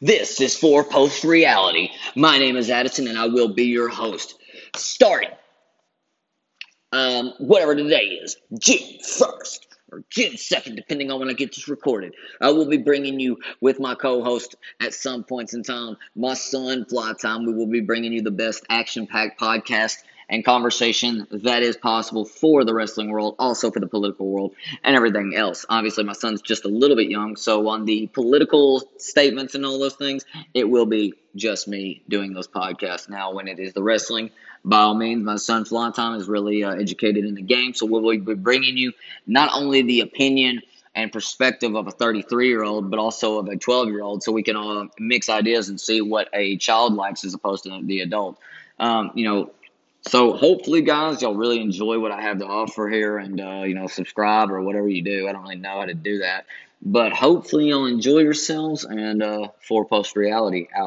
This is for Post Reality. My name is Addison, and I will be your host. Starting, um, whatever today is, June 1st or June 2nd, depending on when I get this recorded. I will be bringing you with my co host at some points in time, my son, Fly Time. We will be bringing you the best action packed podcast and conversation that is possible for the wrestling world, also for the political world, and everything else. Obviously, my son's just a little bit young, so on the political statements and all those things, it will be just me doing those podcasts. Now, when it is the wrestling, by all means, my son Time is really uh, educated in the game, so we'll be bringing you not only the opinion and perspective of a 33 year old, but also of a 12 year old, so we can all mix ideas and see what a child likes as opposed to the adult. Um, you know, so hopefully, guys, y'all really enjoy what I have to offer here, and uh, you know, subscribe or whatever you do. I don't really know how to do that, but hopefully, you'll enjoy yourselves. And uh, for post reality out.